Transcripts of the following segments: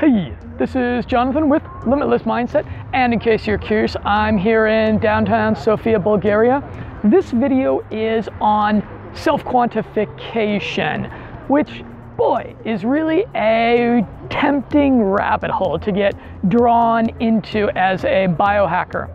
Hey, this is Jonathan with Limitless Mindset, and in case you're curious, I'm here in downtown Sofia, Bulgaria. This video is on self quantification, which, boy, is really a tempting rabbit hole to get drawn into as a biohacker,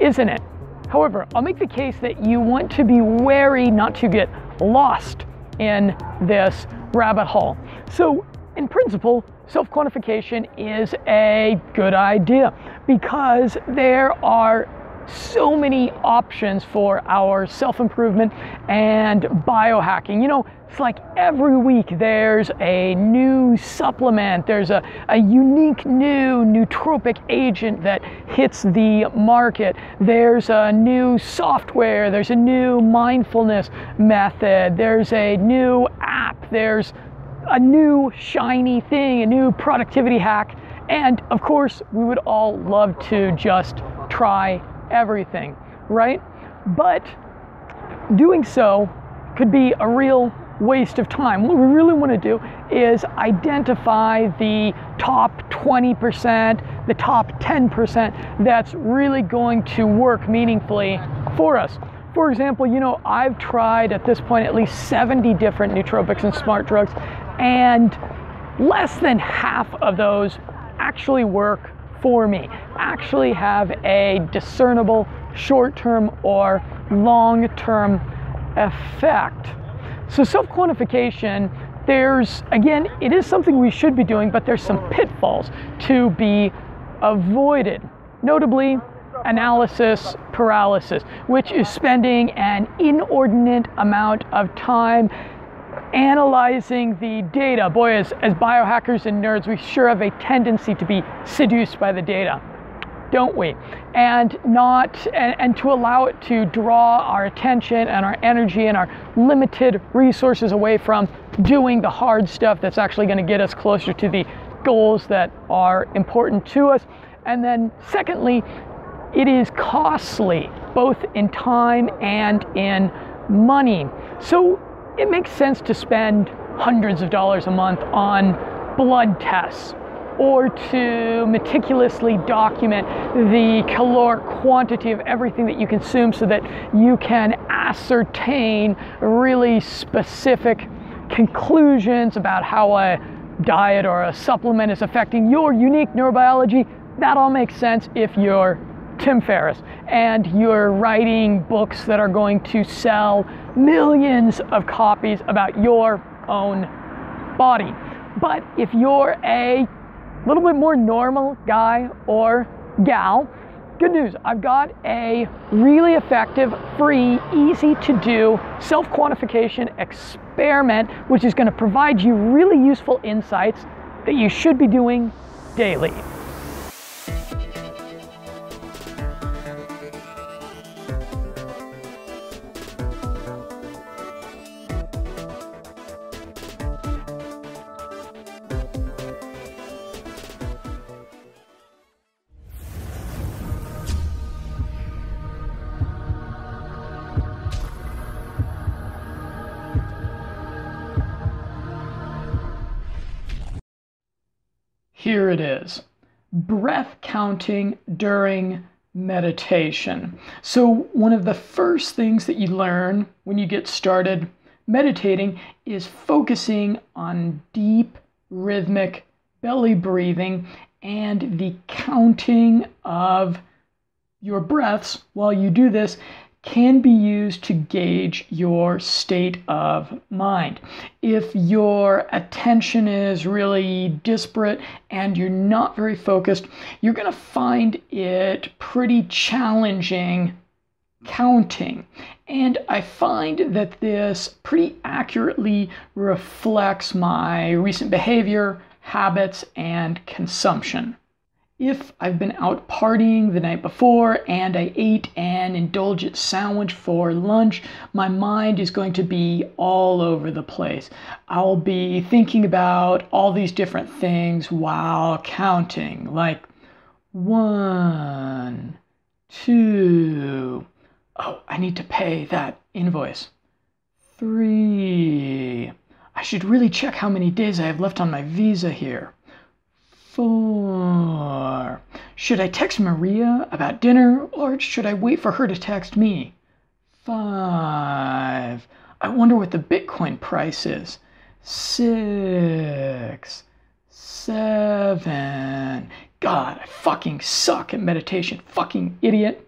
isn't it? However, I'll make the case that you want to be wary not to get lost in this rabbit hole. So, in principle, self quantification is a good idea because there are so many options for our self improvement and biohacking. You know, it's like every week there's a new supplement, there's a, a unique new nootropic agent that hits the market, there's a new software, there's a new mindfulness method, there's a new app, there's a new shiny thing, a new productivity hack. And of course, we would all love to just try everything, right? But doing so could be a real waste of time. What we really want to do is identify the top 20%, the top 10% that's really going to work meaningfully for us. For example, you know, I've tried at this point at least 70 different nootropics and smart drugs, and less than half of those actually work for me, actually have a discernible short term or long term effect. So, self quantification, there's again, it is something we should be doing, but there's some pitfalls to be avoided. Notably, analysis paralysis, which is spending an inordinate amount of time analyzing the data. Boy, as, as biohackers and nerds, we sure have a tendency to be seduced by the data, don't we? And not and, and to allow it to draw our attention and our energy and our limited resources away from doing the hard stuff that's actually going to get us closer to the goals that are important to us. And then secondly, it is costly, both in time and in money. So it makes sense to spend hundreds of dollars a month on blood tests or to meticulously document the caloric quantity of everything that you consume so that you can ascertain really specific conclusions about how a diet or a supplement is affecting your unique neurobiology. That all makes sense if you're Tim Ferriss, and you're writing books that are going to sell millions of copies about your own body. But if you're a little bit more normal guy or gal, good news, I've got a really effective, free, easy to do self quantification experiment, which is going to provide you really useful insights that you should be doing daily. Here it is breath counting during meditation. So, one of the first things that you learn when you get started meditating is focusing on deep, rhythmic belly breathing and the counting of your breaths while you do this can be used to gauge your state of mind. If your attention is really disparate and you're not very focused, you're going to find it pretty challenging counting. And I find that this pretty accurately reflects my recent behavior, habits, and consumption if I've been out partying the night before and I ate an indulgent sandwich for lunch, my mind is going to be all over the place. I'll be thinking about all these different things while counting, like one, two, oh, I need to pay that invoice. Three, I should really check how many days I have left on my visa here Four. Should I text Maria about dinner or should I wait for her to text me? Five. I wonder what the Bitcoin price is. Six. Seven. God, I fucking suck at meditation. Fucking idiot.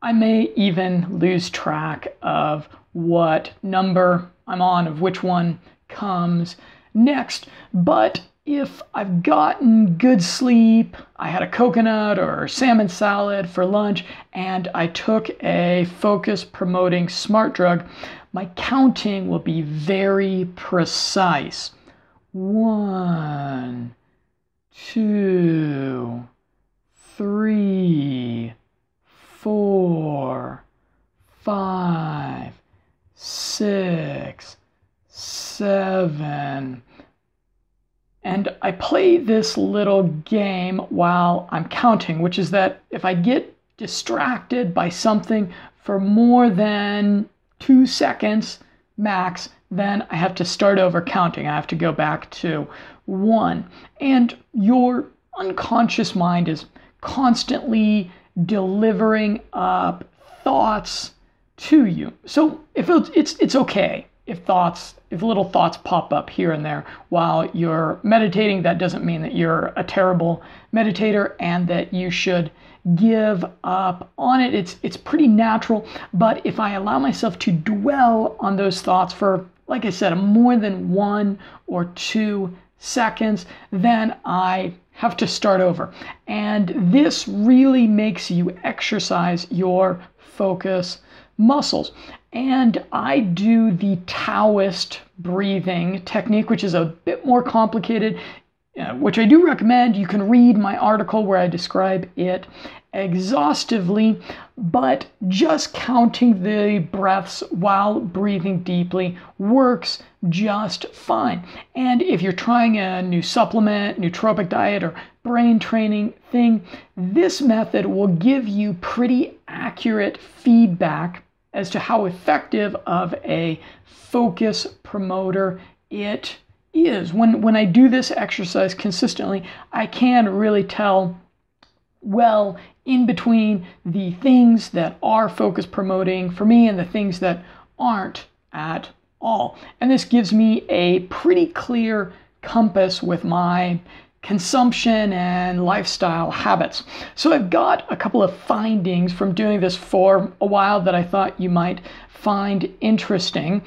I may even lose track of what number I'm on, of which one comes next. But if I've gotten good sleep, I had a coconut or salmon salad for lunch, and I took a focus promoting smart drug, my counting will be very precise. One, two, three, four, five, six, seven and I play this little game while I'm counting, which is that if I get distracted by something for more than two seconds max, then I have to start over counting. I have to go back to one. And your unconscious mind is constantly delivering up thoughts to you. So if it's, it's, it's okay if thoughts, if little thoughts pop up here and there while you're meditating, that doesn't mean that you're a terrible meditator and that you should give up on it. It's it's pretty natural, but if I allow myself to dwell on those thoughts for like I said, more than 1 or 2 seconds, then I have to start over. And this really makes you exercise your focus muscles. And I do the Taoist breathing technique, which is a bit more complicated, uh, which I do recommend. You can read my article where I describe it exhaustively, but just counting the breaths while breathing deeply works just fine. And if you're trying a new supplement, nootropic diet, or brain training thing, this method will give you pretty accurate feedback as to how effective of a focus promoter it is. When, when I do this exercise consistently, I can really tell well in between the things that are focus promoting for me and the things that aren't at all. And this gives me a pretty clear compass with my consumption and lifestyle habits. So I've got a couple of findings from doing this for a while that I thought you might find interesting.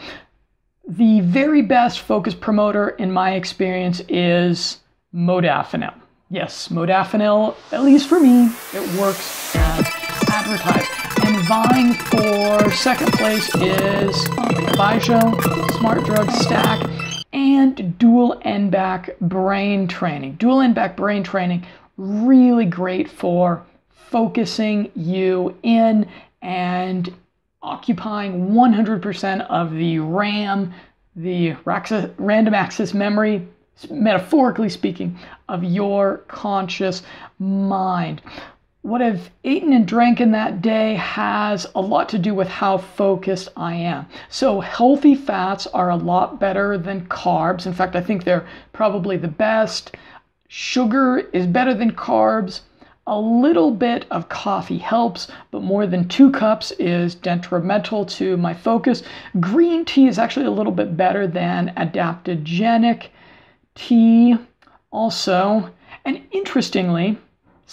The very best focus promoter in my experience is modafinil. Yes, modafinil, at least for me, it works as advertised. And vying for second place is Baijiu, Smart Drug Stack, and dual N-back brain training. Dual N-back brain training, really great for focusing you in and occupying 100% of the RAM, the random access memory, metaphorically speaking, of your conscious mind what I've eaten and drank in that day has a lot to do with how focused I am. So, healthy fats are a lot better than carbs. In fact, I think they're probably the best. Sugar is better than carbs. A little bit of coffee helps, but more than two cups is detrimental to my focus. Green tea is actually a little bit better than adaptogenic tea, also. And interestingly,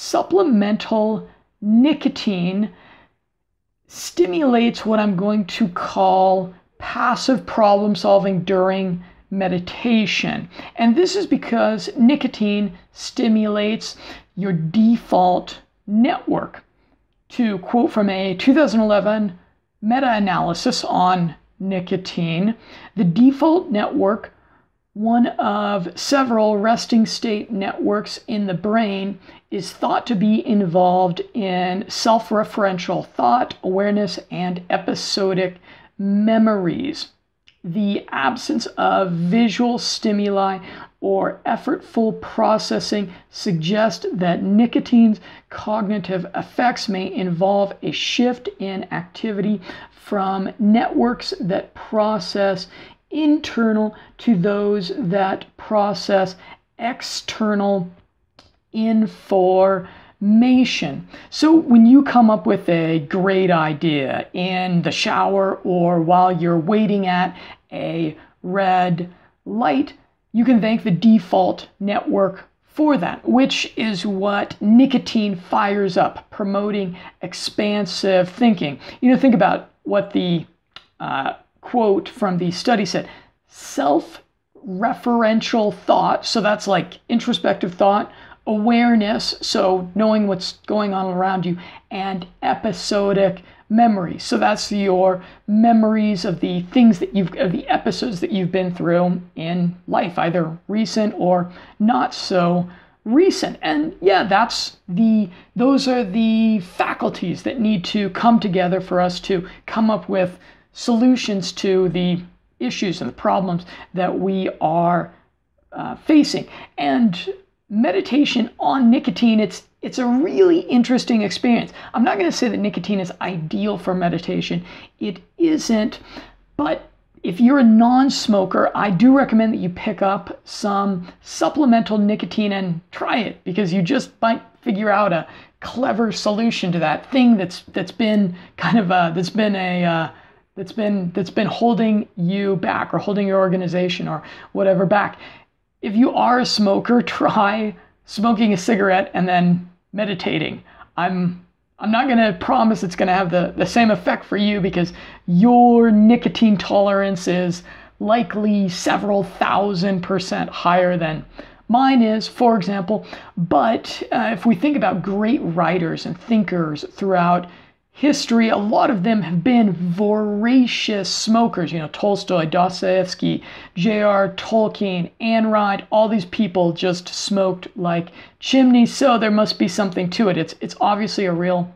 supplemental nicotine stimulates what I'm going to call passive problem solving during meditation. And this is because nicotine stimulates your default network. To quote from a 2011 meta analysis on nicotine, the default network one of several resting state networks in the brain is thought to be involved in self referential thought, awareness, and episodic memories. The absence of visual stimuli or effortful processing suggest that nicotine's cognitive effects may involve a shift in activity from networks that process internal to those that process external information. So when you come up with a great idea in the shower or while you're waiting at a red light, you can thank the default network for that, which is what nicotine fires up, promoting expansive thinking. You know, think about what the uh, quote from the study said self referential thought, so that's like introspective thought, awareness, so knowing what's going on around you, and episodic memory. So that's your memories of the things that you've, of the episodes that you've been through in life, either recent or not so recent. And yeah, that's the, those are the faculties that need to come together for us to come up with solutions to the issues and the problems that we are uh, facing. And meditation on nicotine, it's it's a really interesting experience. I'm not going to say that nicotine is ideal for meditation. It isn't, but if you're a non-smoker, I do recommend that you pick up some supplemental nicotine and try it because you just might figure out a clever solution to that thing that's that's been kind of a that's been a uh, that's been that's been holding you back or holding your organization or whatever back if you are a smoker, try smoking a cigarette and then meditating. I'm I'm not going to promise it's going to have the, the same effect for you because your nicotine tolerance is likely several thousand percent higher than mine is, for example. But uh, if we think about great writers and thinkers throughout history, a lot of them have been voracious smokers. You know, Tolstoy, Dostoevsky, J.R. Tolkien, Ayn Rand, all these people just smoked like chimneys. So there must be something to it. It's, it's obviously a real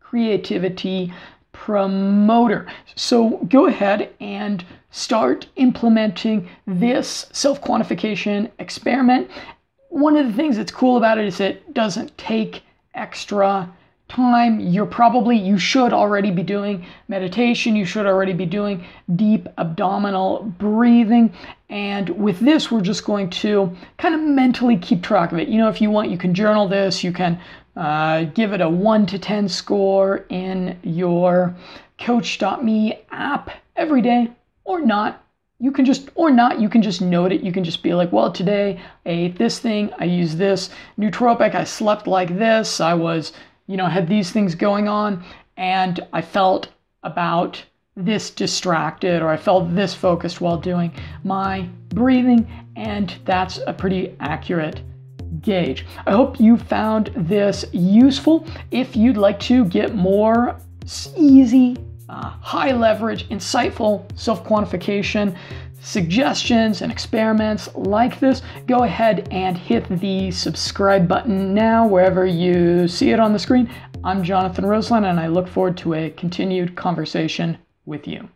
creativity promoter. So go ahead and start implementing this self quantification experiment. One of the things that's cool about it is it doesn't take extra time you're probably you should already be doing meditation you should already be doing deep abdominal breathing. And with this we're just going to kind of mentally keep track of it. You know if you want you can journal this you can uh, give it a 1 to 10 score in your coach.me app every day or not. You can just or not you can just note it. You can just be like well today i ate this thing i used this nootropic i slept like this i was you know, had these things going on and I felt about this distracted or I felt this focused while doing my breathing, and that's a pretty accurate gauge. I hope you found this useful. If you'd like to get more easy, uh, high leverage, insightful self quantification suggestions and experiments like this, go ahead and hit the subscribe button now wherever you see it on the screen. I'm Jonathan Roseland and I look forward to a continued conversation with you.